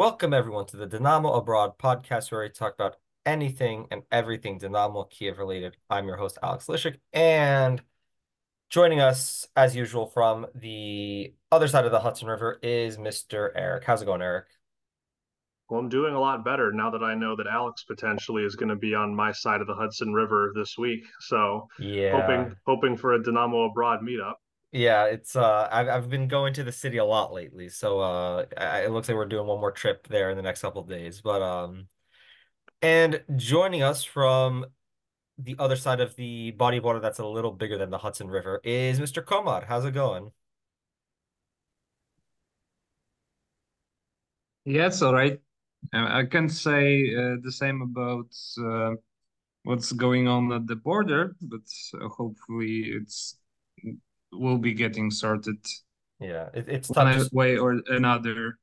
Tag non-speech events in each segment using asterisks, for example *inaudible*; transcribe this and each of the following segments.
Welcome everyone to the Dynamo Abroad podcast where we talk about anything and everything Dynamo Kiev related. I'm your host Alex Lishik, and joining us as usual from the other side of the Hudson River is Mr. Erik. How's it going, Erik? Well, I'm doing a lot better now that I know that Alex potentially is going to be on my side of the Hudson River this week. So, Yeah. hoping hoping for a Dynamo Abroad meetup. Yeah, it's uh I've I've been going to the city a lot lately, so uh I, it looks like we're doing one more trip there in the next couple of days. But um and joining us from the other side of the body of water that's a little bigger than the Hudson River is Mr. Komar. How's it going? Yeah, it's all right. I can't say uh, the same about uh, what's going on at the border, but uh, hopefully it's will be getting sorted Yeah, it, it's one tough. Just, way or another.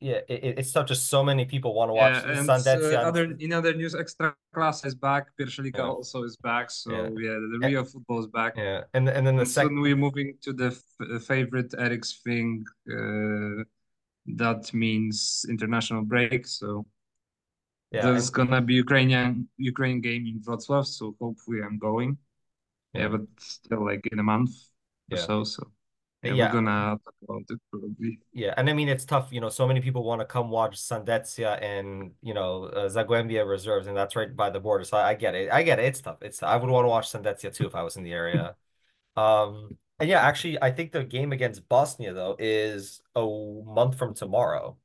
yeah, it, it's tough. Just so many people want to watch Yeah, and uh, other in other news, Extra Class is back. Pierwsza Liga Yeah. also is back. So Yeah. yeah, the real football is back. Yeah, and and then the And second. soon we're moving to the f favorite Erik's thing. Uh, that means international break. So Yeah, there's and- gonna be Ukrainian Ukraine game in Wrocław, so hopefully I'm going. Yeah, Yeah. but still like in a month or so. So yeah, Yeah. we're gonna talk about it probably. Yeah, and I mean it's tough, you know, so many people want to come watch Sandecja and, you know, uh, reserves and that's right by the border. So I, I get it. I get it. It's tough. It's I would want to watch Sandecja too if I was in the area. *laughs* Um and yeah, actually I think the game against Bosnia though is a month from tomorrow.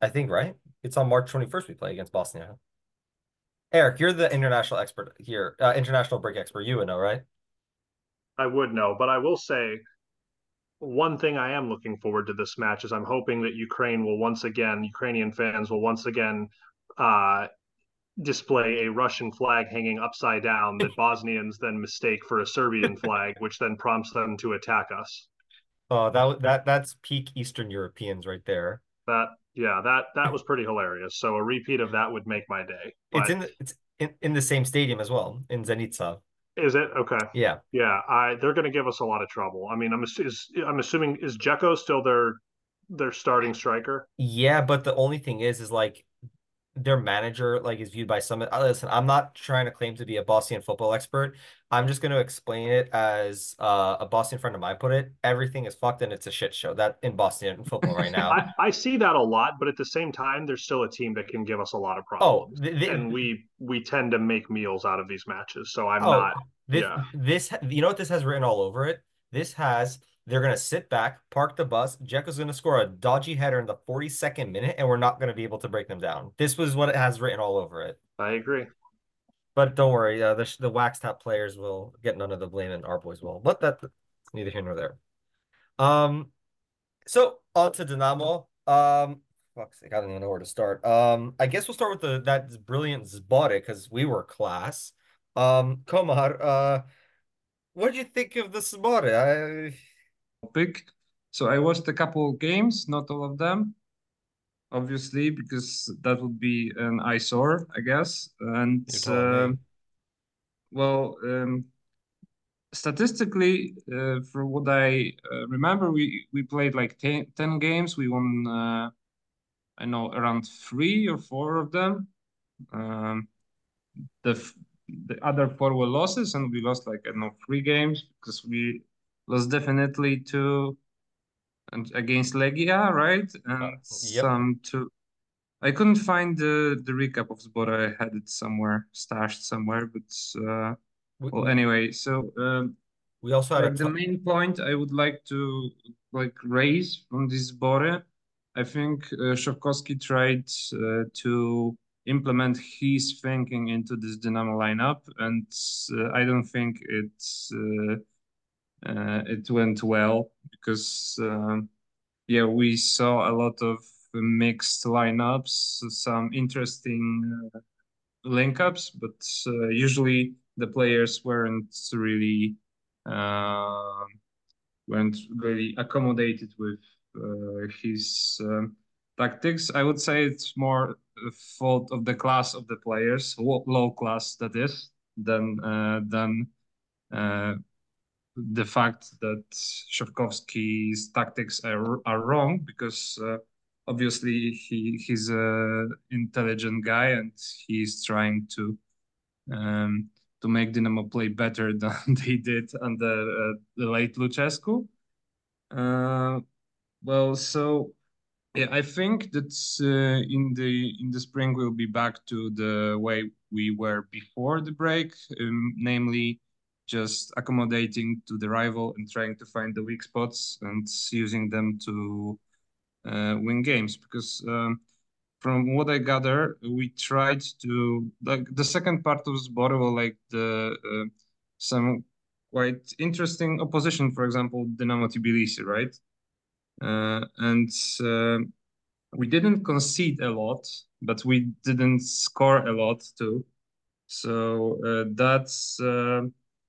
I think, right? It's on March 21st we play against Bosnia. Erik, you're the international expert here, uh, international break expert. You would know, right? I would know, but I will say one thing I am looking forward to this match is I'm hoping that Ukraine will once again, Ukrainian fans will once again uh, display a Russian flag hanging upside down that *laughs* Bosnians then mistake for a Serbian *laughs* flag, which then prompts them to attack us. Oh, that that that's peak Eastern Europeans right there. That yeah, that that was pretty hilarious. So a repeat of that would make my day. It's in the, it's in, in the same stadium as well in Zenica. is it okay? Yeah. Yeah, I they're going to give us a lot of trouble. I mean, I'm is, I'm assuming is Dzeko still their their starting striker? Yeah, but the only thing is is like their manager like is viewed by some uh, listen, I'm not trying to claim to be a Bosnian football expert. I'm just going to explain it as uh, a Bosnian friend of mine put it. Everything is fucked and it's a shit show. That in Bosnian football right now. *laughs* I, I see that a lot, but at the same time, there's still a team that can give us a lot of oh, problems. th- and we we tend to make meals out of these matches. So I'm Oh, not. this yeah. this you know what this has written all over it? This has they're gonna sit back, park the bus. Dzeko's gonna score a dodgy header in the 42nd minute, and we're not gonna be able to break them down. This was what it has written all over it. I agree. But don't worry, uh, the the wax top players will get none of the blame, and our boys will. But that neither here nor there. Um, so on to Dynamo. Um, fuck's sake, I don't even know where to start. Um, I guess we'll start with the that brilliant Zbory because we were class. Um, Komar, uh, what did you think of the Zbory? I Topic. So I watched a couple of games, not all of them, obviously, because that would be an eyesore, I guess. And You told me. um, well, um, statistically, uh, from what I uh, remember, we we played like 10, 10 games. We won, uh, I know, around three or four of them. Um, the the other four were losses, and we lost like I don't know three games because we lost definitely two and against Legia, right? And Uh, yep. some two. I couldn't find the the recap of Zbora. I had it somewhere stashed somewhere, but uh, we, well, anyway. So um, we also had like the main point I would like to like raise from this Bore, I think uh, tried uh, to implement his thinking into this Dynamo lineup, and uh, I don't think it's uh, uh, it went well because um, yeah, we saw a lot of mixed lineups, some interesting uh, link ups, but uh, usually the players weren't really um weren't really accommodated with uh, his um, tactics. I would say it's more fault of the class of the players, low, low class that is, than uh, than uh, the fact that Shovkovskyi's tactics are are wrong because uh, obviously he he's a intelligent guy and he's trying to um, to make Dynamo play better *laughs* than they did under uh, the late Lucescu. Uh, well, so yeah, I think that uh, in the in the spring we'll be back to the way we were before the break, um, namely just accommodating to the rival and trying to find the weak spots and using them to uh, win games. Because um, from what I gather, we tried to like the second part of Zbory was like the uh, some quite interesting opposition. For example, Dynamo Tbilisi, right? Uh, and uh, we didn't concede a lot, but we didn't score a lot too. So uh, that's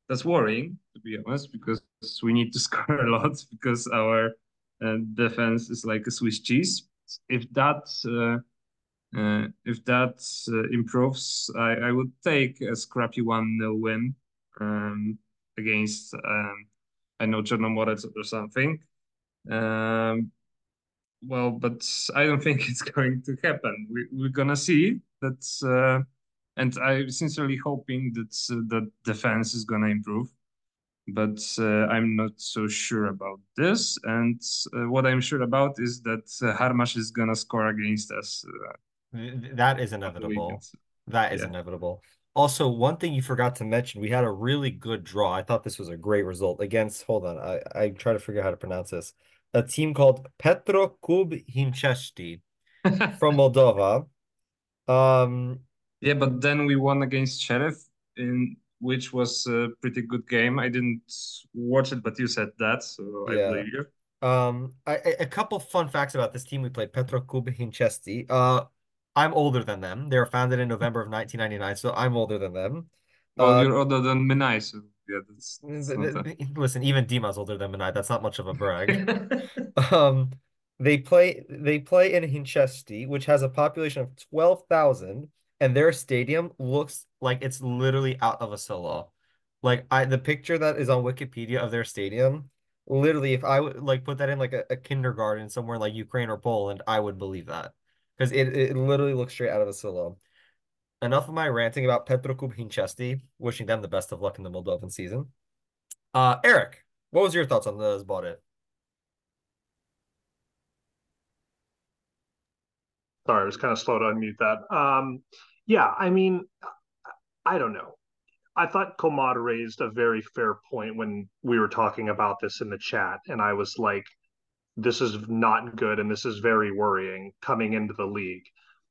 that's worrying to be honest, because we need to *laughs* score a lot because our defense is like a Swiss cheese. If that uh, if that uh, improves, I, I would take a scrappy 1 0 win um, against, um, I know Chernomorets or something. Um, well, but I don't *laughs* think it's going to happen. We, we're gonna see that, uh, and I'm sincerely hoping that uh, the defense is gonna improve. But uh, I'm not so sure about this. And uh, what I'm sure about is that uh, Harmash is gonna score against us. Uh, that is inevitable. That is yeah. inevitable. Also, one thing you forgot to mention, we had a really good draw. I thought this was a great result against. Hold on, I I try to figure out how to pronounce this a team called Petrocub Hinchesti *laughs* from Moldova. Um, yeah, but then we won against Sheriff, in which was a pretty good game. I didn't watch it, but you said that, so yeah. I believe you. Um, I, a couple fun facts about this team we played, Petrocub Hinchesti. Uh, I'm older than them. They were founded in November of 1999, so I'm older than them. Well, uh, you're older than Minai, so yeah, that's, that's listen. Even Dima's older than Minai. That's not much of a brag. *laughs* um, they play they play in Hinchesti, which has a population of twelve thousand, and their stadium looks like it's literally out of a solo. Like I, the picture that is on Wikipedia of their stadium, literally, if I would like put that in like a, a kindergarten somewhere like Ukraine or Poland, I would believe that because it, it literally looks straight out of a solo enough of my ranting about Petrocub Hinchesti, wishing them the best of luck in the Moldovan season. Uh, Erik, what was your thoughts on the Zbory? Sorry, I was kind of slow to unmute that. Um, yeah, I mean, I don't know. I thought Komar raised a very fair point when we were talking about this in the chat, and I was like, this is not good and this is very worrying coming into the league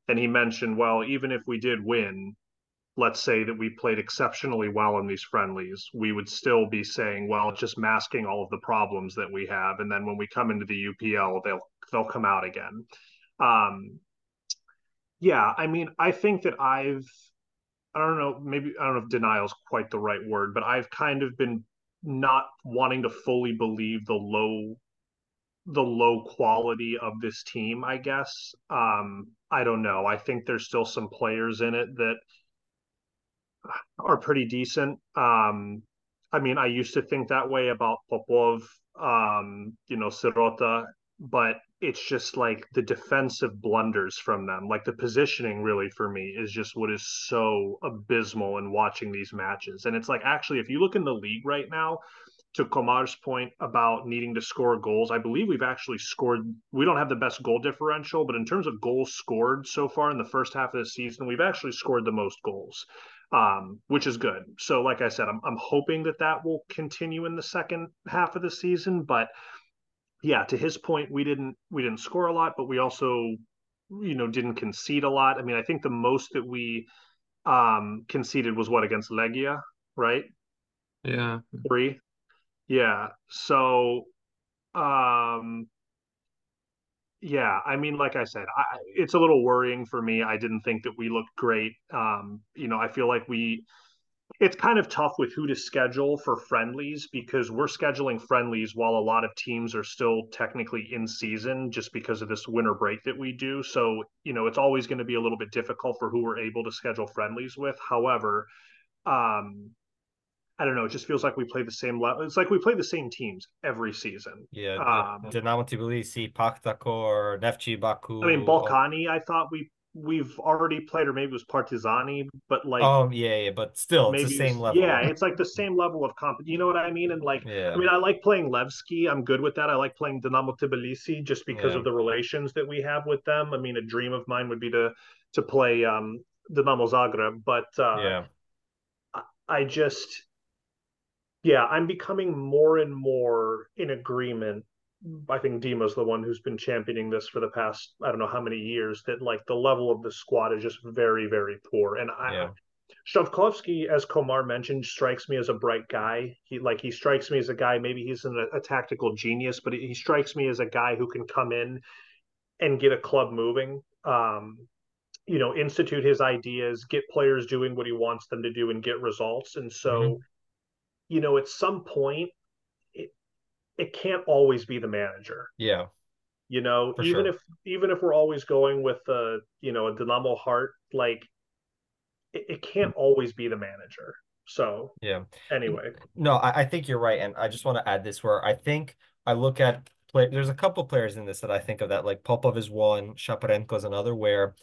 and he mentioned, well, even if we did win, let's say that we played exceptionally well in these friendlies, we would still be saying, well, just masking all of the problems that we have, and then when we come into the UPL, they'll they'll come out again. Um, yeah, I mean, I think that I've, I don't know, maybe I don't know if denial is quite the right word, but I've kind of been not wanting to fully believe the low the low quality of this team, I guess. Um, I don't know. I think there's still some players in it that are pretty decent. Um, I mean, I used to think that way about Popov, um, you know, Sirota, but it's just like the defensive blunders from them. Like the positioning, really, for me, is just what is so abysmal in watching these matches. And it's like, actually, if you look in the league right now, to Komar's point about needing to score goals, I believe we've actually scored. We don't have the best goal differential, but in terms of goals scored so far in the first half of the season, we've actually scored the most goals, um, which is good. So, like I said, I'm, I'm hoping that that will continue in the second half of the season. But yeah, to his point, we didn't we didn't score a lot, but we also you know didn't concede a lot. I mean, I think the most that we um conceded was what against Legia, right? Yeah, three. Yeah. So, um, yeah, I mean, like I said, I, it's a little worrying for me. I didn't think that we looked great. Um, you know, I feel like we, it's kind of tough with who to schedule for friendlies because we're scheduling friendlies while a lot of teams are still technically in season just because of this winter break that we do. So, you know, it's always going to be a little bit difficult for who we're able to schedule friendlies with. However, um, I don't know. It just feels like we play the same level. It's like we play the same teams every season. Yeah, Um, Dinamo Tbilisi, Pakhtakor, Neftchi Baku. I mean, Ballkani. I thought we we've already played, or maybe it was Partizani, but like, Oh, yeah, yeah, but still, it's the maybe same level. Yeah, it's like the same level of comp. You know what I mean? And like, *laughs* Yeah. I mean, I like playing Levski. I'm good with that. I like playing Dinamo Tbilisi just because Yeah. of the relations that we have with them. I mean, a dream of mine would be to to play um, Dinamo Zagreb, but uh, Yeah. I just, yeah, I'm becoming more and more in agreement. I think Dima's the one who's been championing this for the past, I don't know how many years, that like the level of the squad is just very, very poor. And I, Yeah. Shovkovskyi, as Komar mentioned, strikes me as a bright guy. He like he strikes me as a guy. Maybe he's an, a tactical genius, but he strikes me as a guy who can come in and get a club moving. Um, you know, institute his ideas, get players doing what he wants them to do, and get results. And so, Mhm. you know, at some point, it it can't always be the manager. Yeah. You know, even sure. if even if we're always going with a you know a Dynamo heart, like it, it can't mm. always be the manager. So Yeah. anyway, No, I, I think you're right. And I just want to add this where I think I look at play there's a couple players in this that I think of that like Popov is one, Shaparenko is another, where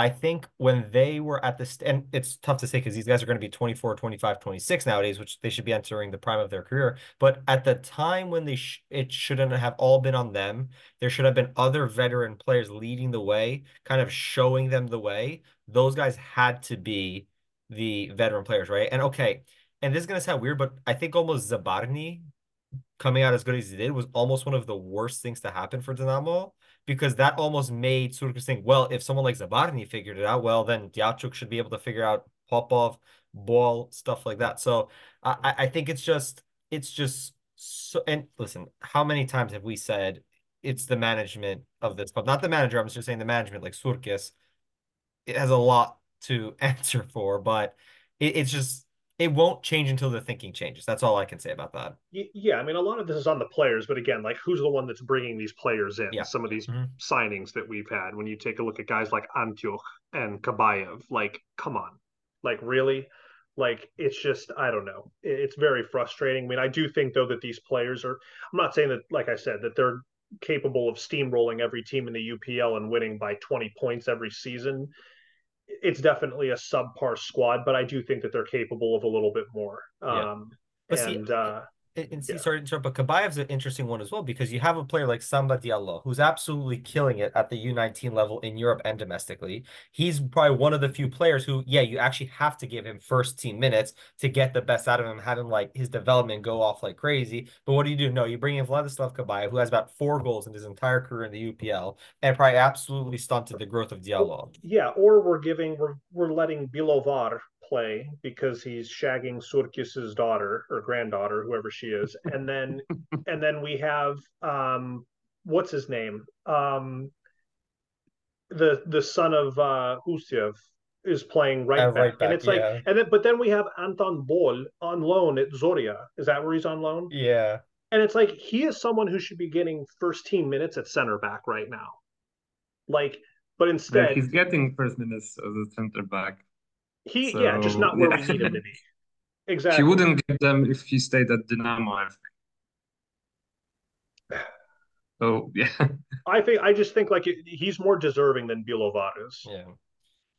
I think when they were at this and it's tough to say because these guys are going to be 24, 25, 26 nowadays, which they should be entering the prime of their career. But at the time when they sh it shouldn't have all been on them. There should have been other veteran players leading the way, kind of showing them the way. Those guys had to be the veteran players, right? And okay, and this is gonna sound weird, but I think almost Zabarny coming out as good as he did was almost one of the worst things to happen for Dinamo because that almost made Surkis think, well, if someone like Zabarny figured it out, well, then Diachuk should be able to figure out Popov, Bol, stuff like that. So I, I think it's just it's just so and listen, how many times have we said it's the management of this club, not the manager, I'm just saying the management, like Surkis, it has a lot to *laughs* answer for, but it, it's just it won't change until the thinking changes. That's all I can say about that. yeah, I mean, a lot of this is on the players, but again, like who's the one that's bringing these players in? Yeah. Some of these Mhm. signings that we've had. When you take a look at guys like Antyukh and Kabayev, like, come on, like really, like it's just I don't know. It's very frustrating. I mean, I do think though that these players are. I'm not saying that, like I said, that they're capable of steamrolling every team in the UPL and winning by 20 points every season. It's definitely a subpar squad, but I do think that they're capable of a little bit more. Yeah. Um, But see, and uh, And, see, Yeah. sorry to interrupt, but Kabayev's an interesting one as well because you have a player like Samba Diallo who's absolutely killing it at the U19 level in Europe and domestically. He's probably one of the few players who, yeah, you actually have to give him first team minutes to get the best out of him, have him like his development go off like crazy. But what do you do? No, you bring in Vladislav Kabayev, who has about four goals in his entire career in the UPL and probably absolutely stunted the growth of Diallo. yeah, or we're giving we're we're letting Bilovar play because he's shagging Surkis's daughter or granddaughter, whoever she is, *laughs* and then and then we have um what's his name um the the son of uh Usiev is playing right, Uh, back. right back, and it's like and then but then we have Anton Bol on loan at Zoria. Is that where he's on loan? Yeah. And it's like he is someone who should be getting first team minutes at center back right now. Like, but Yeah, instead he's getting first minutes as a center back. He yeah, just not where we yeah. need him to be. *laughs* Exactly. He wouldn't get them if he stayed at Dynamo, I think. So *sighs* oh, yeah, I think I just think like he's more deserving than Bilovar is. Yeah.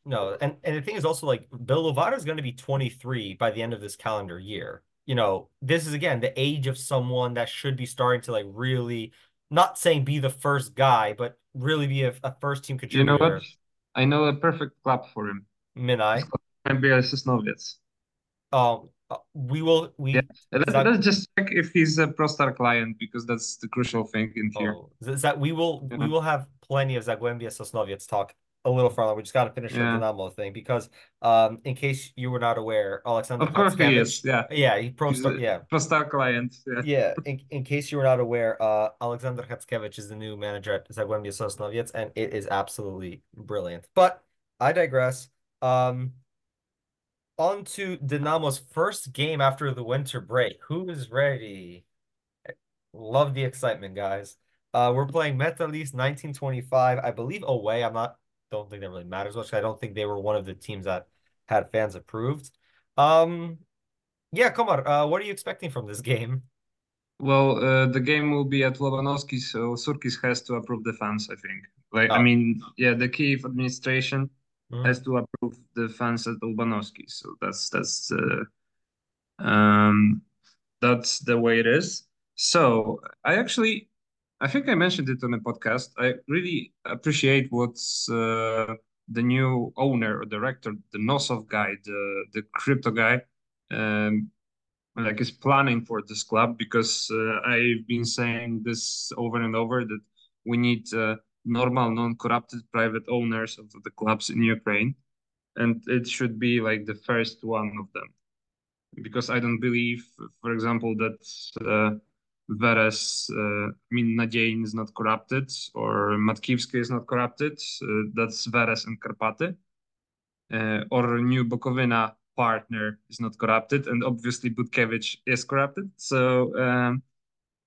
No, and and the thing is also like Bilovar is going to be 23 by the end of this calendar year. You know, this is again the age of someone that should be starting to like really not saying be the first guy, but really be a, a first team contributor. you know what? I know a perfect club for him. Minai. NBA Sosnowiec. Um, uh, we will we Yeah. Let's, Zag- let's just check if he's a ProStar client because that's the crucial thing in here. oh, is that we will we will have plenty of Zagłębia Sosnowiec talk a little further. We just got to finish Yeah. the Dynamo thing because um in case you were not aware, Alexander Of course he is. Yeah, Yeah, he pro He's a- yeah. ProStar client. Yeah. Yeah, in, in case you were not aware, uh, Alexander Hatskevich is the new manager at Zagłębia Sosnowiec, and it is absolutely brilliant. But I digress. Um, on to Dynamo's first game after the winter break. Who is ready? Love the excitement, guys. Uh, we're playing Metalist 1925, I believe away. I'm not, don't think that really matters much. I don't think they were one of the teams that had fans approved. Um, Yeah, come on. Uh, what are you expecting from this game? Well, uh, the game will be at Lobanovsky, so Surkis has to approve the fans, I think. Like, I Oh. mean, yeah, the Kiev administration Mhm. has to approve the fans at Lobanovsky, so that's that's uh, um, that's the way it is. So I actually, I think I mentioned it on a podcast. I really appreciate what's uh, the new owner or director, the Nosov guy, the the crypto guy, um, like is planning for this club because uh, I've been saying this over and over that we need uh, normal, non-corrupted private owners of the clubs in Ukraine, and it should be like the first one of them because I don't believe, for example, that uh, Veres, uh, I mean, is not corrupted or Matkivsky is not corrupted. Uh, that's Veres and Karpaty. Uh, or New Bukovina partner is not corrupted. And obviously, Butkevich is corrupted. So, um,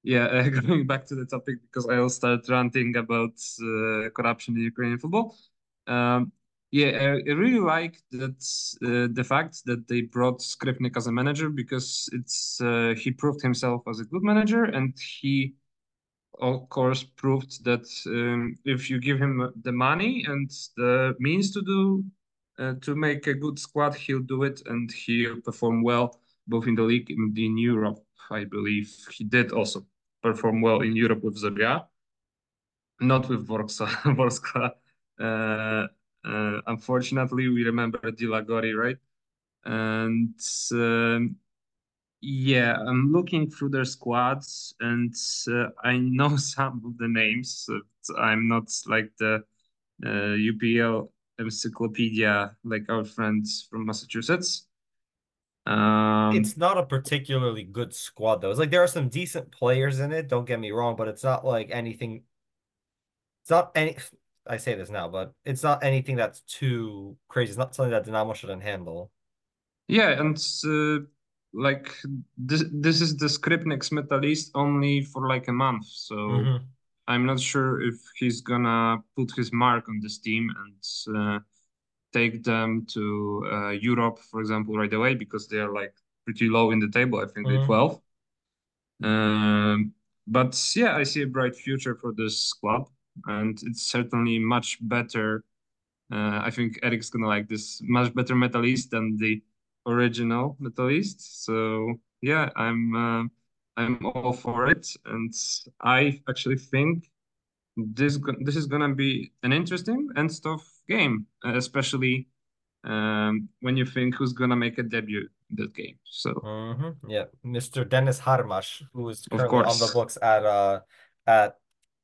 yeah, *laughs* uh, going back to the topic because I'll start ranting about uh, corruption in Ukrainian football. Um, yeah, I, I really like that uh, the fact that they brought Skripnik as a manager because it's uh, he proved himself as a good manager and he of course proved that um, if you give him the money and the means to do uh, to make a good squad, he'll do it and he'll perform well both in the league and in Europe. I believe he did also perform well in Europe with Zoria, not with. Vorskla. *laughs* Uh, uh, unfortunately, we remember Dila Gori, right? And um, yeah, I'm looking through their squads, and uh, I know *laughs* some of the names. I'm not like the uh, UPL encyclopedia like our friends from Massachusetts. Um, It's not a particularly good squad though. It's like there are some decent players in it, don't get me wrong, but it's not like anything. It's not any. *sighs* I say this now, but it's not anything that's too crazy. It's not something that Dynamo shouldn't handle. yeah, and uh, like this, this is the Skripnik's Metalist only for like a month, so Mhm. I'm not sure if he's gonna put his mark on this team and uh, take them to uh, Europe, for example, right away because they are like pretty low in the table. I think they're Mhm. 12. Um, but yeah, I see a bright future for this club, and it's certainly much better. Uh, I think Erik's gonna like this much better Metalist than the original Metalist. So yeah, I'm uh, I'm all for it, and I actually think this this is gonna be an interesting and tough game, uh, especially um, when you think who's gonna make a debut in that game. So Mhm. Yeah, Mr. Dennis Harmash, who is currently on the books at uh at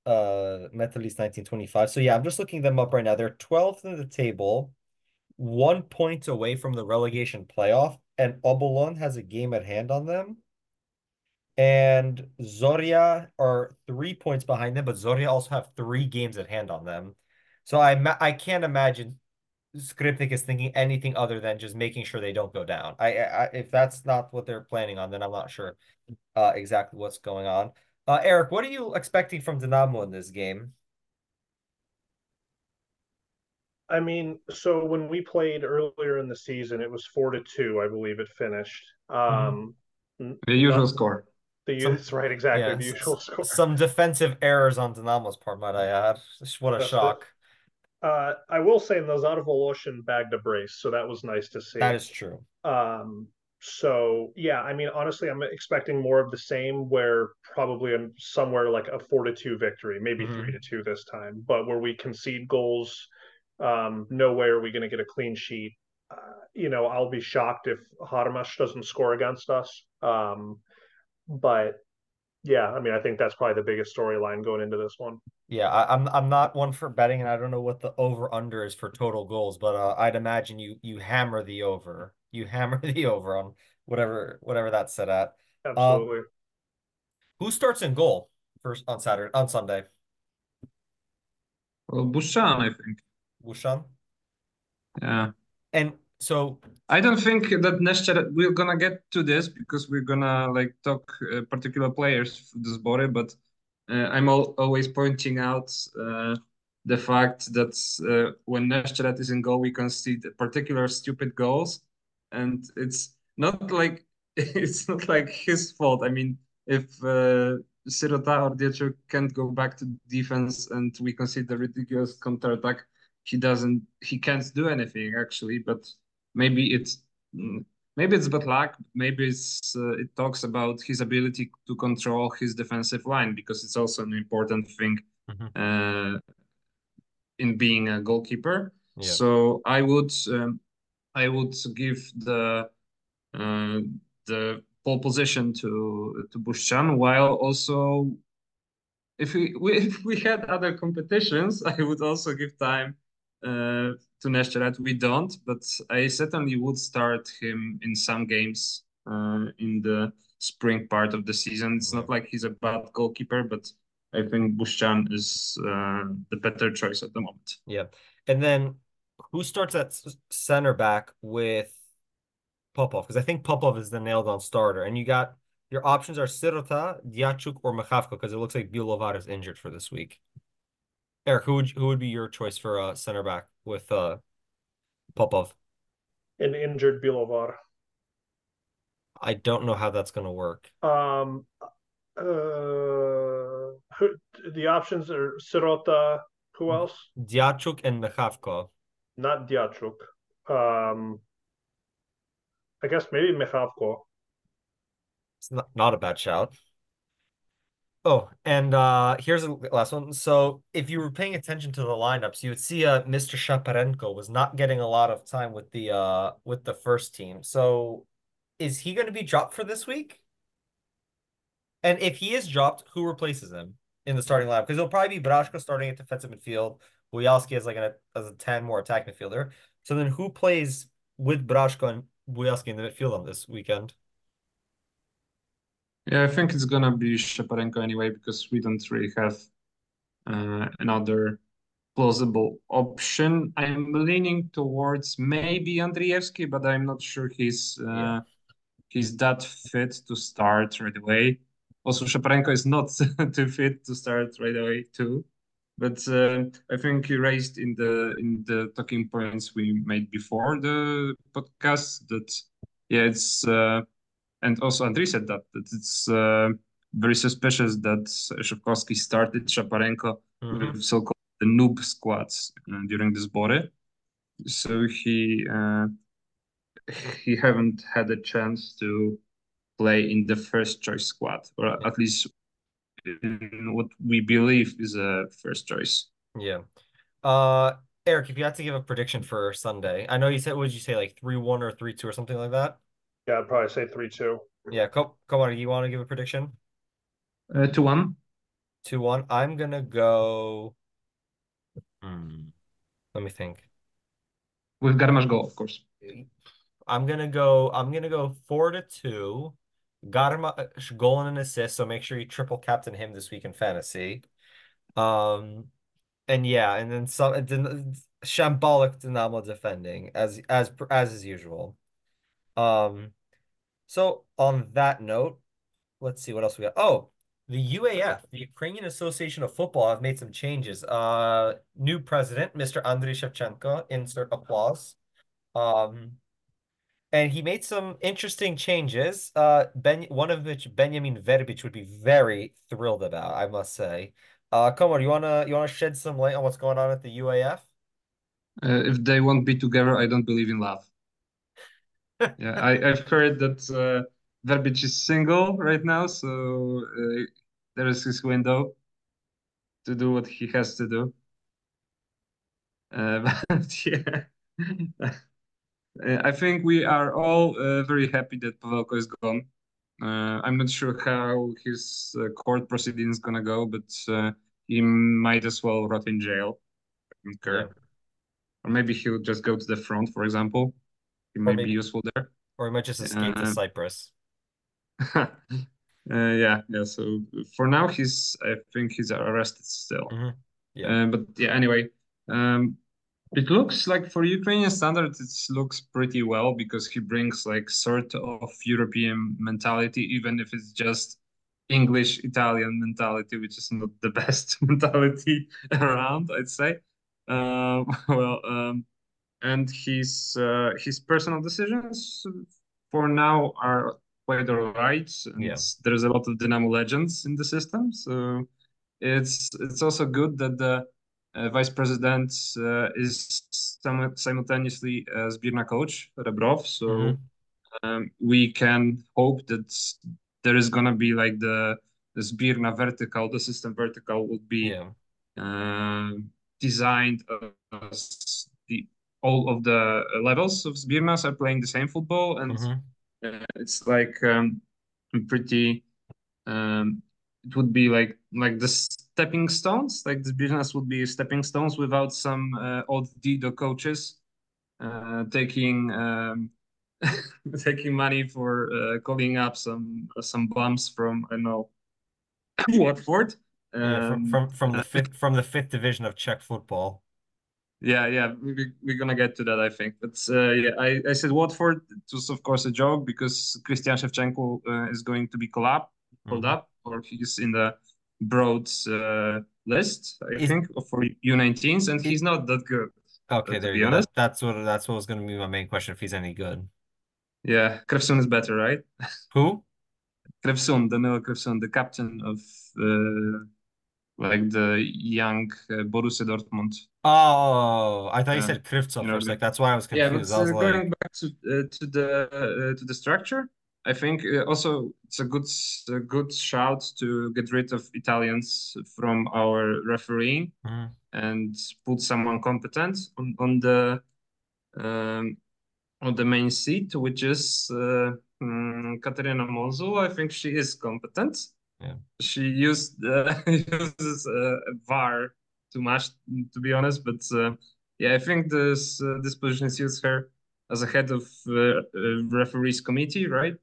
uh Metalist 1925. So yeah, I'm just looking them up right now. They're 12th in the table, one point away from the relegation playoff, and Obolon has a game at hand on them. And Zoria are three points behind them, but Zoria also have three games at hand on them. So I I can't imagine Skripnik is thinking anything other than just making sure they don't go down. I, I if that's not what they're planning on, then I'm not sure uh, exactly what's going on. Uh, Erik, what are you expecting from Dynamo in this game? I mean, so when we played earlier in the season, it was four to two, I believe it finished. Um, The usual not- score. the Some- that's right, exactly Yeah, the s- usual score. Some defensive errors on Dynamo's part, might I add. What a That's it. Uh, I will say Nazar Voloshin bagged a brace, so that was nice to see. That is true. Um, so yeah, I mean, honestly, I'm expecting more of the same. Where probably somewhere like a four to two victory, maybe Mhm. three to two this time, but where we concede goals. Um, no way are we going to get a clean sheet. Uh, you know, I'll be shocked if Harmash doesn't score against us. Um, but yeah, I mean, I think that's probably the biggest storyline going into this one. Yeah, I, I'm I'm not one for betting, and I don't know what the over under is for total goals, but uh, I'd imagine you you hammer the over. You *laughs* hammer the over on whatever whatever that's set at. Absolutely. Who starts in goal first on Saturday on Sunday? Well, Bushchan, I think. Bushchan. Yeah. And so I don't think that Neshcheret we're gonna get to this because we're gonna like talk uh, particular players this body, but uh, I'm al always pointing out uh, the fact that uh, when Neshcheret is in goal, we concede particular stupid goals, and it's not like *laughs* it's not like his fault. I mean, if uh, Sirota or Diachuk can't go back to defense and we consider ridiculous counter attack, he doesn't, he can't do anything actually. But maybe it's mm, maybe it's bad luck. Maybe it's uh, it talks about his ability to control his defensive line because it's also an important thing uh, in being a goalkeeper. Yeah. So I would um, I would give the uh, the pole position to to Bushchan, while also if we, we *laughs* if we had other competitions, I would also give time uh, to Neshcheret. We don't, but I certainly would start him in some games uh, in the spring part of the season. It's not like he's a bad goalkeeper, but I think Bushchan is uh, the better choice at the moment. Yeah. And then who starts at center back with Popov? Because I think Popov is the nailed on starter. And you got your options are Sirota, Diachuk, or Mikhavko, because it looks like Bilovar is injured for this week. Erik, who would who would be your choice for uh center back with uh Popov? An injured Bilovar. I don't know how that's gonna work. Um uh who, the options are Sirota, who else? Diachuk and Mikhavko. Not Diachuk. Um I guess maybe Mikhavko. It's not, not a bad shout. Oh, and uh here's the last one. So if you were paying attention to the lineups, you would see uh Mr. Shaparenko was not getting a lot of time with the uh with the first team. So is he going to be dropped for this week? And if he is dropped, who replaces him in the starting lineup? Because it'll probably be Brazhko starting at defensive midfield. Buyalskyi as like an as a 10 more attack midfielder. So then who plays with Brazhko and Buyalskyi in the midfield on this weekend? Yeah, I think it's gonna be Shaparenko anyway because we don't really have uh, another plausible option. I'm leaning towards maybe Andrievsky, but I'm not sure he's uh, yeah. he's that fit to start right away. Also, Shaparenko is not *laughs* too fit to start right away too. But uh, I think you raised in the in the talking points we made before the podcast that yeah, it's uh, and also Andriy said that, that it's uh, very suspicious that Shovkovskyi started Shaparenko Mhm. with so-called the noob squads uh, during this body. So he uh, he haven't had a chance to play in the first choice squad, or at least in what we believe is a first choice. Yeah. Uh, Erik, if you had to give a prediction for Sunday, I know you said, what did you say, like 3-1 or 3-2 or something like that? Yeah, I'd probably say three two. Yeah, come, come on, you want to give a prediction? Uh, to one. 2-1. I'm gonna go. Hmm. Let me think. With Garmash goal, of course. I'm gonna go. I'm gonna go four to two. Garma goal and an assist. So make sure you triple captain him this week in fantasy. Um, and yeah, and then some then shambolic Dynamo defending as as as is usual. Um, so on that note, let's see what else we got. Oh, the UAF, the Ukrainian Association of Football, have made some changes. Uh, new president, Mr. Andriy Shevchenko, insert applause. Um, and he made some interesting changes. Uh, Ben, one of which Benjamin Verbic would be very thrilled about, I must say. Uh, come on, you wanna you wanna shed some light on what's going on at the UAF? Uh, if they won't be together, I don't believe in love. Yeah, I, I've heard that uh, Verbic is single right now, so uh, there is his window to do what he has to do. Uh, *laughs* but yeah, I think we are all uh, very happy that Pavelko is gone. Uh, I'm not sure how his uh, court proceedings gonna go, but uh, he might as well rot in jail. I don't care. Yeah. Or maybe he'll just go to the front, for example. He might maybe- be useful there. Or he might just escape to Uh, Cyprus. *laughs* uh, yeah, yeah. So for now, he's I think he's arrested still. Mhm. Yeah. Uh, but yeah, anyway, um, it looks like for Ukrainian standards, it looks pretty well because he brings like sort of European mentality, even if it's just English Italian mentality, which is not the *laughs* best *laughs* mentality around, I'd say. Uh, well, um, and his uh, his personal decisions for now are quite all right, and Yeah. there's a lot of Dynamo legends in the system. So it's it's also good that the uh, vice president uh, is sim simultaneously a Zbirna coach, Rebrov. So Mhm. um, we can hope that there is gonna be like the the Zbirna vertical, the system vertical would be Yeah. um, designed as all of the levels of Zbirnas are playing the same football, and Mhm. uh, it's like um, pretty. Um, it would be like like the stepping stones, like the business would be stepping stones without some uh, old Dido coaches uh, taking um, *laughs* taking money for uh, calling up some some bums from I don't know *coughs* Watford. Yeah, from Um, from from the fifth from the fifth division of Czech football. Yeah, yeah, we, we- we're gonna get to that, I think. But uh, yeah, I, I said Watford. It was of course a joke because Christian Shevchenko uh, is going to be called up, called Mhm. up, or he's in the broad uh, list, I Is- think, for U19s, and he's not that good. Okay, there you go. honest. That, that's what that's what was going to be my main question if he's any good. Yeah, Krevsun is better, right? Who? Krevsun, Danilo Krevsun, the captain of uh, like the young uh, Borussia Dortmund. Oh, I thought you said Krivtsov You know first. Like that's why I was confused. Yeah, but confused. I was like, going back to uh, to the uh, to the structure, I think uh, also it's a good s- a good shout to get rid of Italians from our refereeing mhm. and put someone competent on on the um, on the main seat, which is uh, mm, Katerina Monzul. I think she is competent. Yeah. She used uh, *laughs* uses uh, VAR too much, to be honest. But uh, yeah, I think this uh, this position suits her as a head of uh, uh, referees committee, right?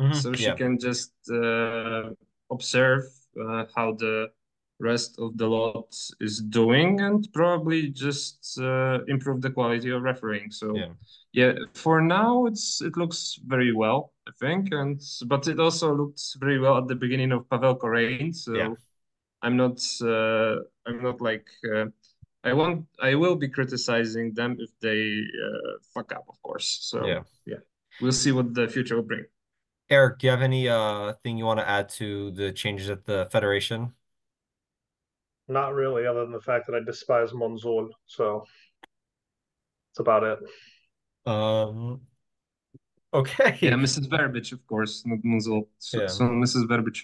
Mhm. So she Yeah. can just uh, observe uh, how the rest of the lot is doing and probably just uh, improve the quality of refereeing. So Yeah. yeah, for now it's it looks very well, I think, and but it also looked very well at the beginning of Pavel Korein. So Yeah. I'm not uh, I'm not like uh, I want I will be criticizing them if they uh, fuck up, of course. So Yeah. yeah, we'll see what the future will bring. Erik, do you have any uh thing you want to add to the changes at the Federation? Not really, other than the fact that I despise Monzul. So that's about it. Um, okay. Yeah, Mrs. Verbic, of course, not Monzul. So, Yeah. so Mrs. Verbic.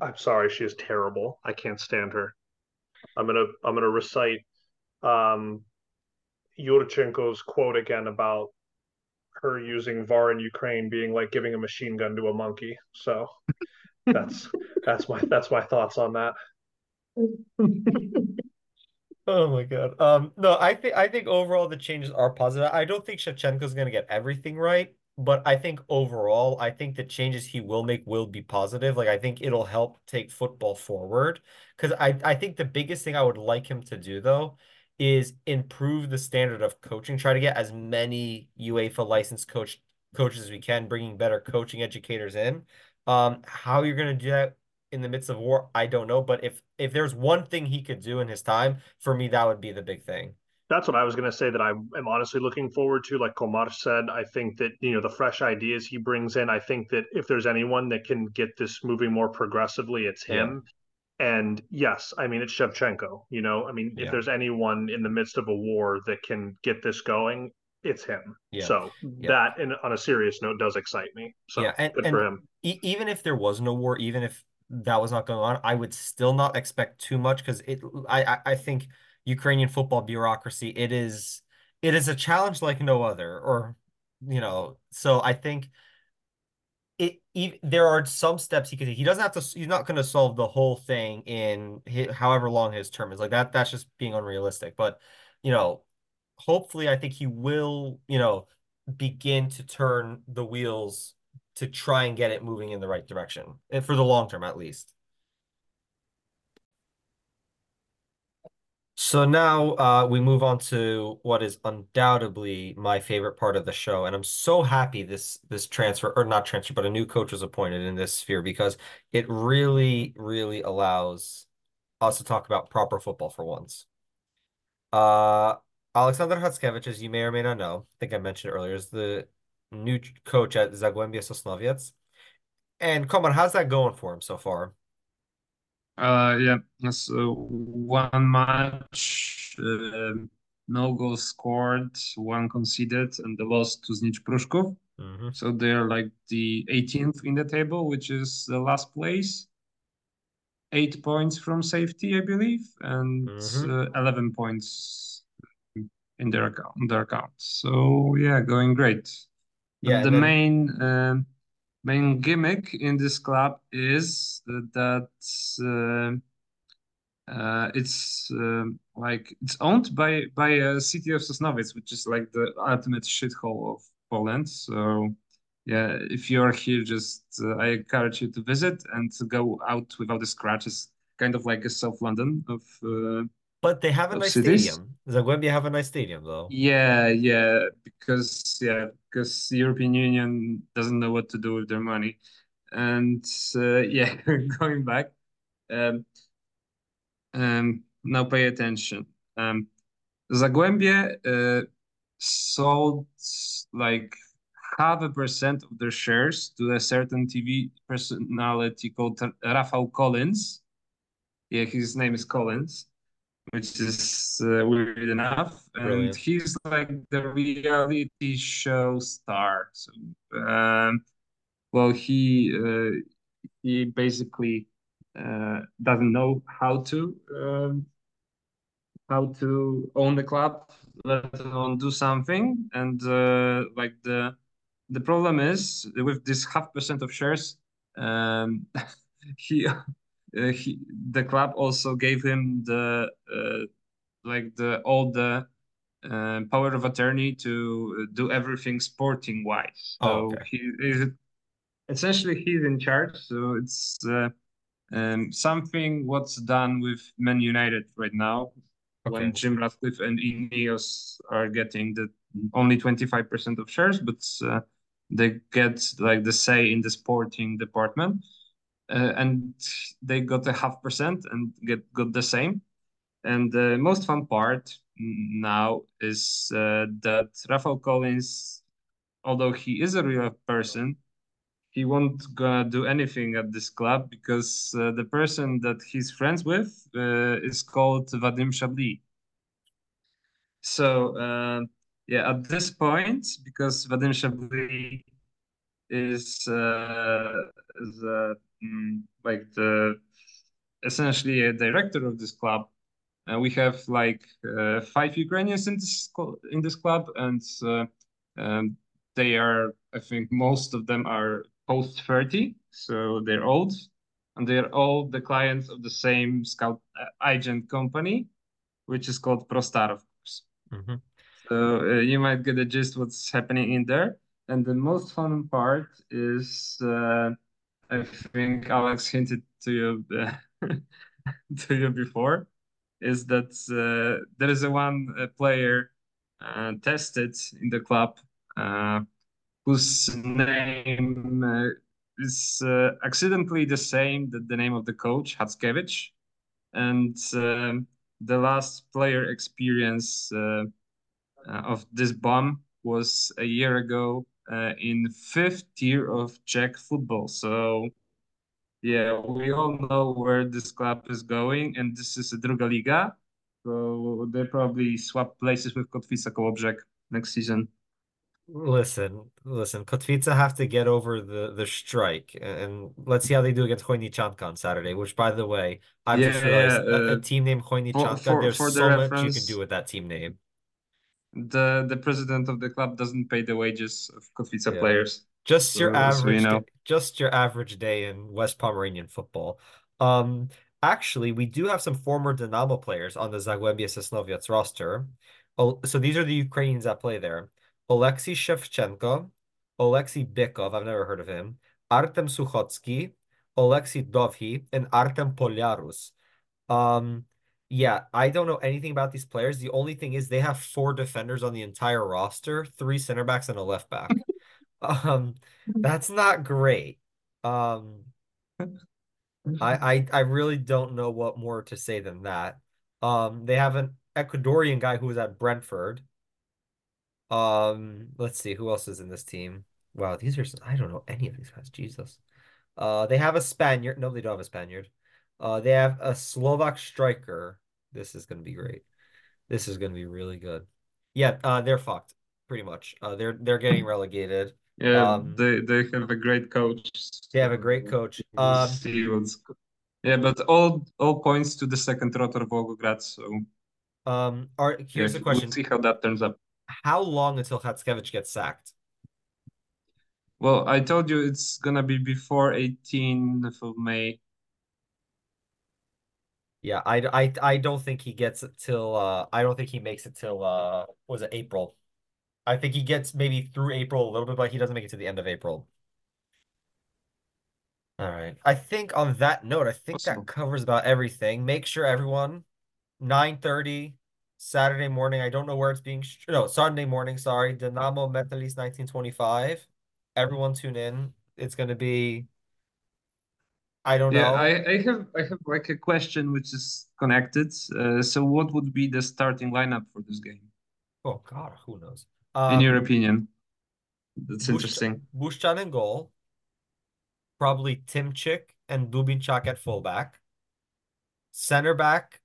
I'm sorry, she is terrible. I can't stand her. I'm gonna I'm gonna recite um Yurchenko's quote again about her using VAR in Ukraine being like giving a machine gun to a monkey. So that's *laughs* that's my that's my thoughts on that. *laughs* Oh my God. Um, no, I think I think overall the changes are positive. I don't think Shevchenko's gonna get everything right, but I think overall, I think the changes he will make will be positive. Like I think it'll help take football forward. Because I, I think the biggest thing I would like him to do though is improve the standard of coaching, try to get as many UEFA licensed coach coaches as we can, bringing better coaching educators in. Um, how you're gonna do that in the midst of war, I don't know. But if if there's one thing he could do in his time, for me, that would be the big thing. That's what I was going to say that I am honestly looking forward to. Like Komar said, I think that, you know, the fresh ideas he brings in, I think that if there's anyone that can get this moving more progressively, it's him. And yes, I mean, it's Shevchenko, you know, I mean, Yeah. if there's anyone in the midst of a war that can get this going, it's him. Yeah. So Yeah. that, and on a serious note, does excite me. So Yeah, and- good and- for him. E even if there was no war, even if that was not going on, I would still not expect too much because it. I, I think Ukrainian football bureaucracy it is it is a challenge like no other, or you know. So I think it. ev there are some steps he could take. He doesn't have to. He's not going to solve the whole thing in hi however long his term is. Like that. That's just being unrealistic. But you know, hopefully, I think he will. You know, begin to turn the wheels to try and get it moving in the right direction, and for the long term at least. So now uh, we move on to what is undoubtedly my favorite part of the show, and I'm so happy this this transfer or not transfer, but a new coach was appointed in this sphere because it really, really allows us to talk about proper football for once. Uh, Alexander Hatskevich, as you may or may not know, I think I mentioned earlier, is the new coach at Zagłębie Sosnowiec. And on, how's that going for him so far? Uh, yeah, so one match, uh, no goals scored, one conceded, and the loss to Znicz Pruszków. Mm-hmm. So they're like the 18th in the table, which is the last place. Eight points from safety, I believe, and Mhm. uh, 11 points in their account. Their account. So yeah, going great. Yeah, the then- main um main gimmick in this club is that uh, uh, it's um like it's owned by by a city of Sosnowiec, which is like the ultimate shithole of Poland. So yeah, if you're here, just uh, I encourage you to visit and to go out without a scratch. It's kind of like a South London of uh, But they have a nice cities? stadium. Zagłębie have a nice stadium though. Yeah, yeah, because yeah, because the European Union doesn't know what to do with their money, and uh, *laughs* yeah, *laughs* going back, um, um, now pay attention. Um, Zagłębie uh, sold like half a percent of their shares to a certain TV personality called Rafał Collins. Yeah, his name is Collins which is uh, weird enough. And Brilliant. he's like the reality show star. So, um, well, he uh, he basically uh, doesn't know how to um, how to own the club, let alone do something. And uh, like the the problem is with this half percent of shares, um, *laughs* he he, the club also gave him the uh, like the all the uh, power of attorney to do everything sporting wise. So Oh, okay. he is essentially he's in charge. So it's uh, um, something what's done with Man United right now when Jim Ratcliffe and Ineos are getting the only 25% of shares, but uh, they get like the say in the sporting department uh, and they got a half percent and get got the same. And the most fun part now is uh, that Rafael Collins, although he is a real person, he won't gonna do anything at this club because uh, the person that he's friends with uh, is called Vadim Shabli. So uh, yeah, at this point, because Vadim Shabli is uh, is uh, mm, like the essentially a director of this club. Uh, we have like uh, five Ukrainians in this in this club, and uh, um, they are, I think, most of them are post thirty, so they're old, and they're all the clients of the same scout uh, agent company, which is called ProStar, of course. Mhm. So uh, you might get a gist what's happening in there. And the most fun part is, uh, I think Alex hinted to you uh, *laughs* to you before, is that uh, there is a one uh, player uh, tested in the club uh, whose name uh, is accidentally the same that the name of the coach, Hatskevich. And um, the last player experience of this bomb was a year ago in fifth tier of Czech football. So yeah, we all know where this club is going, and this is a Druga Liga. So they probably swap places with Kotwica Kołobrzeg next season. Listen, listen. Kotwica have to get over the the strike, and let's see how they do against Chojniczanka on Saturday. Which, by the way, just Yeah, realized a, a uh, team named Chojniczanka. for- There's for the so much you can do with that team name. The the president of the club doesn't pay the wages of Kotwica Yeah. players. Just your So- so you average, know. day- just your average day in West Pomeranian football. Um, actually, we do have some former Dynamo players on the Zagłębie Sosnowiec roster. Oh, so these are the Ukrainians that play there. Oleksiy Shevchenko, Oleksiy Bykov, I've never heard of him, Artem Suchocki, Oleksiy Dovhi, and Artem Polyarus. Um, yeah, I don't know anything about these players. The only thing is they have four defenders on the entire roster, three center backs and a left back. *laughs* Um, that's not great. Um, I, I I really don't know what more to say than that. Um, they have an Ecuadorian guy who was at Brentford. Um, let's see who else is in this team. Wow, these are I don't know any of these guys. Jesus. Uh, they have a Spaniard. No, they don't have a Spaniard. Uh, they have a Slovak striker. This is gonna be great. This is gonna be really good. Yeah, uh, they're fucked pretty much. Uh, they're they're getting *laughs* relegated. Yeah, Um, they they have a great coach. They have a great coach. Um, yeah, but all all points to the second Rotor Volgograd. So um, are yeah, here's the we'll question: see how that turns up. How long until Hatskevich gets sacked? Well, I told you it's gonna be before 18th of May. Yeah, I, I, I don't think he gets it till uh I don't think he makes it till uh was it April? I think he gets maybe through April a little bit, but he doesn't make it to the end of April. All right. I think on that note, I think Possible. that covers about everything. Make sure everyone 9:30 Saturday morning. I don't know where it's being sh- no, Sunday morning, sorry. Dynamo Metalist 1925. Everyone tune in. It's going to be I don't Yeah, know. I, I have I have like a question which is connected. Uh, so what would be the starting lineup for this game, Oh God, who knows? In Um, your opinion? That's Bush- interesting. Bushchan in goal. Probably Timchik and Dubinchak at fullback. Center back,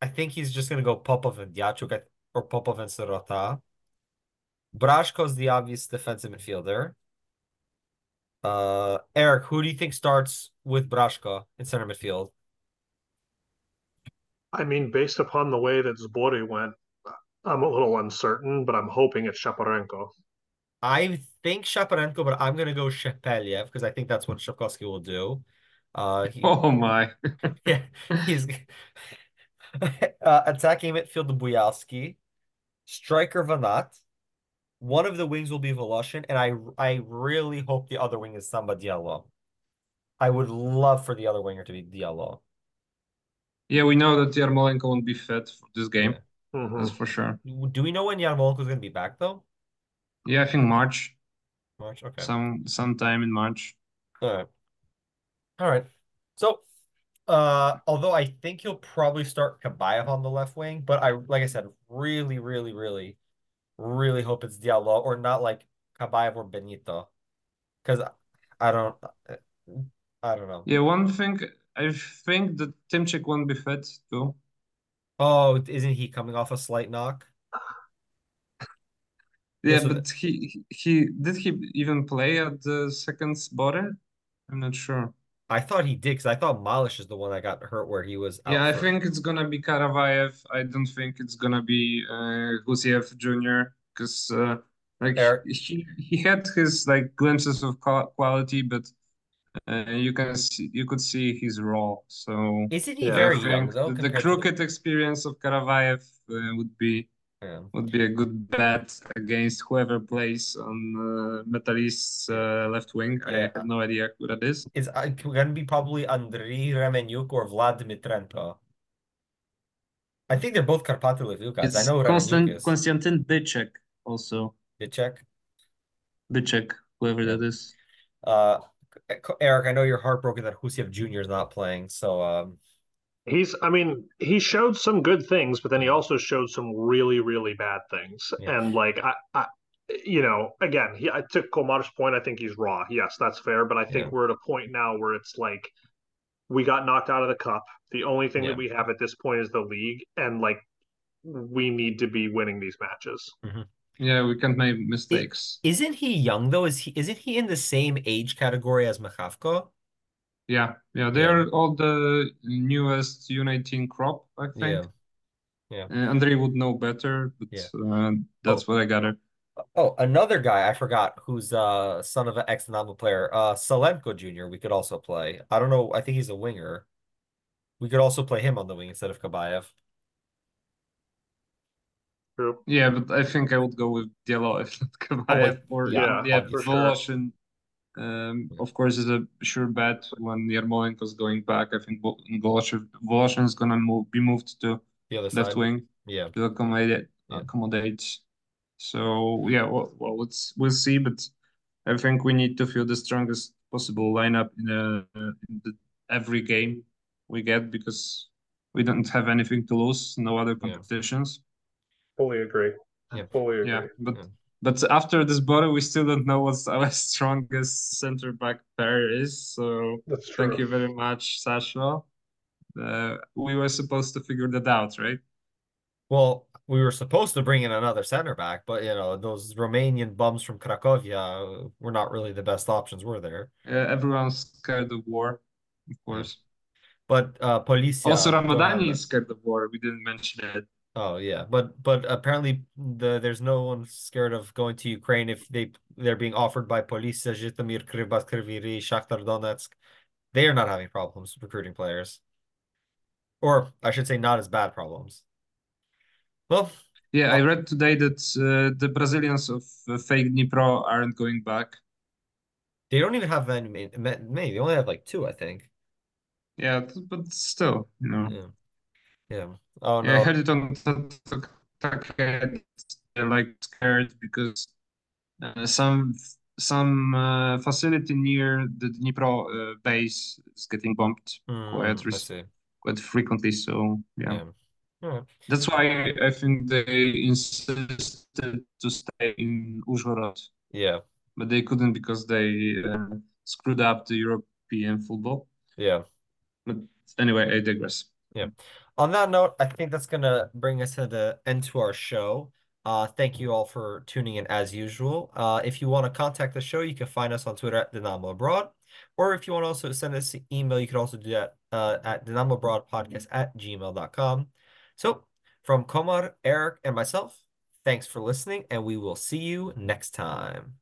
I think he's just going to go Popov and Diachuk at, or Popov and Sirota. Brazhko's the obvious defensive midfielder. Uh, Erik, who do you think starts with Brashko in center midfield? I mean, based upon the way that Zbory went, I'm a little uncertain, but I'm hoping it's Shaparenko. I think Shaparenko, but I'm going to go Shepeliev because I think that's what Shovkovskyi will do. Uh, he, *laughs* Oh my. *laughs* Yeah, he's *laughs* uh, attacking midfield Buyalskyi, striker Vanat. One of the wings will be Voloshin, and I I really hope the other wing is Samba Diallo. I would love for the other winger to be Diallo. Yeah, we know that Yarmolenko won't be fit for this game. Mhm. That's for sure. Do we know when Yarmolenko is going to be back though? Yeah, I think March, March. Okay. some sometime in March. All right. All right. So, uh, although I think he'll probably start Kabayev on the left wing, but I, like I said, really, really, really, really hope it's Diallo or not like Kabayev or Benito, because I don't, I don't know. Yeah, one thing I think that Timchik won't be fit too. Oh, isn't he coming off a slight knock? Yeah, so but he he did he even play at the second border? I'm not sure. I thought he did because I thought Malish is the one that got hurt where he was out Yeah, I for- think it's gonna be Karavayev. I don't think it's gonna be uh, Gusiev Jr. because uh, like Erik- he he had his like glimpses of quality, but uh, you can see you could see his role. So Isn't he Yeah, very young though? the, the compared to crooked experience of Karavayev uh, would be Yeah. would be a good bet against whoever plays on uh, Metalist's uh, left wing. I have no idea who that is. It's uh, going to be probably Andriy Remenyuk or Vlad Dmitrenko. I think they're both Karpaty Lviv guys. I know Remenyuk Constant, is. Konstantin Bychek also. Did check. Whoever that is. Uh, Erik, I know you're heartbroken that Husiev Jr. is not playing. So, um, He's, I mean, he showed some good things, but then he also showed some really, really bad things. Yeah. And like, I, I, you know, again, he, I took Komar's point. I think he's raw. Yes, that's fair. But I think Yeah. we're at a point now where it's like, we got knocked out of the cup. The only thing Yeah. that we have at this point is the league, and like, we need to be winning these matches. Yeah, we can't make mistakes. isn't he young though? Is he isn't he in the same age category as Mykhavko? Yeah, yeah, they Yeah. are all the newest U19 crop, I think. Yeah. Uh, Andrei would know better, but Yeah. uh, that's what I gather. Oh, another guy I forgot who's uh son of an ex-Dynamo player, uh Salenko Jr. We could also play. I don't know. I think he's a winger. We could also play him on the wing instead of Kabayev. True. Yeah, but I think I would go with Diallo if *laughs* not Kabayev *laughs* or yeah, yeah, for sure. Voloshin. Um, of course, is a sure bet when Yarmolenko's going back. I think Vol- Voloshin Voloshin is gonna move, be moved to The other left side. wing. Yeah. to accommodate Yeah. accommodate. So yeah, well, well, let's we'll see, but I think we need to feel the strongest possible lineup in, uh, in the, every game we get because we don't have anything to lose, no other Yeah. Competitions. Fully agree. Yeah. Fully agree. Yeah, but Yeah. But after this body, we still don't know what our *laughs* strongest center back pair is. So That's true. thank you very much, Sasha. Uh, we were supposed to figure that out, right? Well, we were supposed to bring in another center back, but you know, those Romanian bums from Cracovia were not really the best options, were there? Uh, everyone's scared of war, of course. But uh Polissia Also, don't have Ramadani that. is scared of war. We didn't mention it. Oh yeah, but but apparently the there's no one scared of going to Ukraine if they they're being offered by Polissia, Zhytomyr, Kryvyi Kryvyi Rih, Shakhtar Donetsk. They are not having problems recruiting players. Or I should say not as bad problems. Well, Yeah, I read today that uh, the Brazilians of uh, fake Dnipro aren't going back. they don't even have any many. They only have like two, I think. Yeah, but still, you know. Yeah. Yeah. Oh Yeah, I no. heard it on TikTok. They're like scared because uh, some some uh, facility near the Dnipro uh, base is getting bombed Hmm, quite see. quite frequently. So yeah, Yeah. Alright. that's why I think they insisted to stay in Uzhhorod, Yeah. but they couldn't because they uh, screwed up the European football. Yeah. But anyway, I digress. On that note, I think that's gonna bring us to the end to our show. Uh, thank you all for tuning in as usual. Uh, if you want to contact the show, you can find us on Twitter at Dynamo Abroad. Or if you want to also send us an email, you can also do that uh, at dynamoabroadpodcast at gmail.com. So from Komar, Erik, and myself, thanks for listening, and we will see you next time.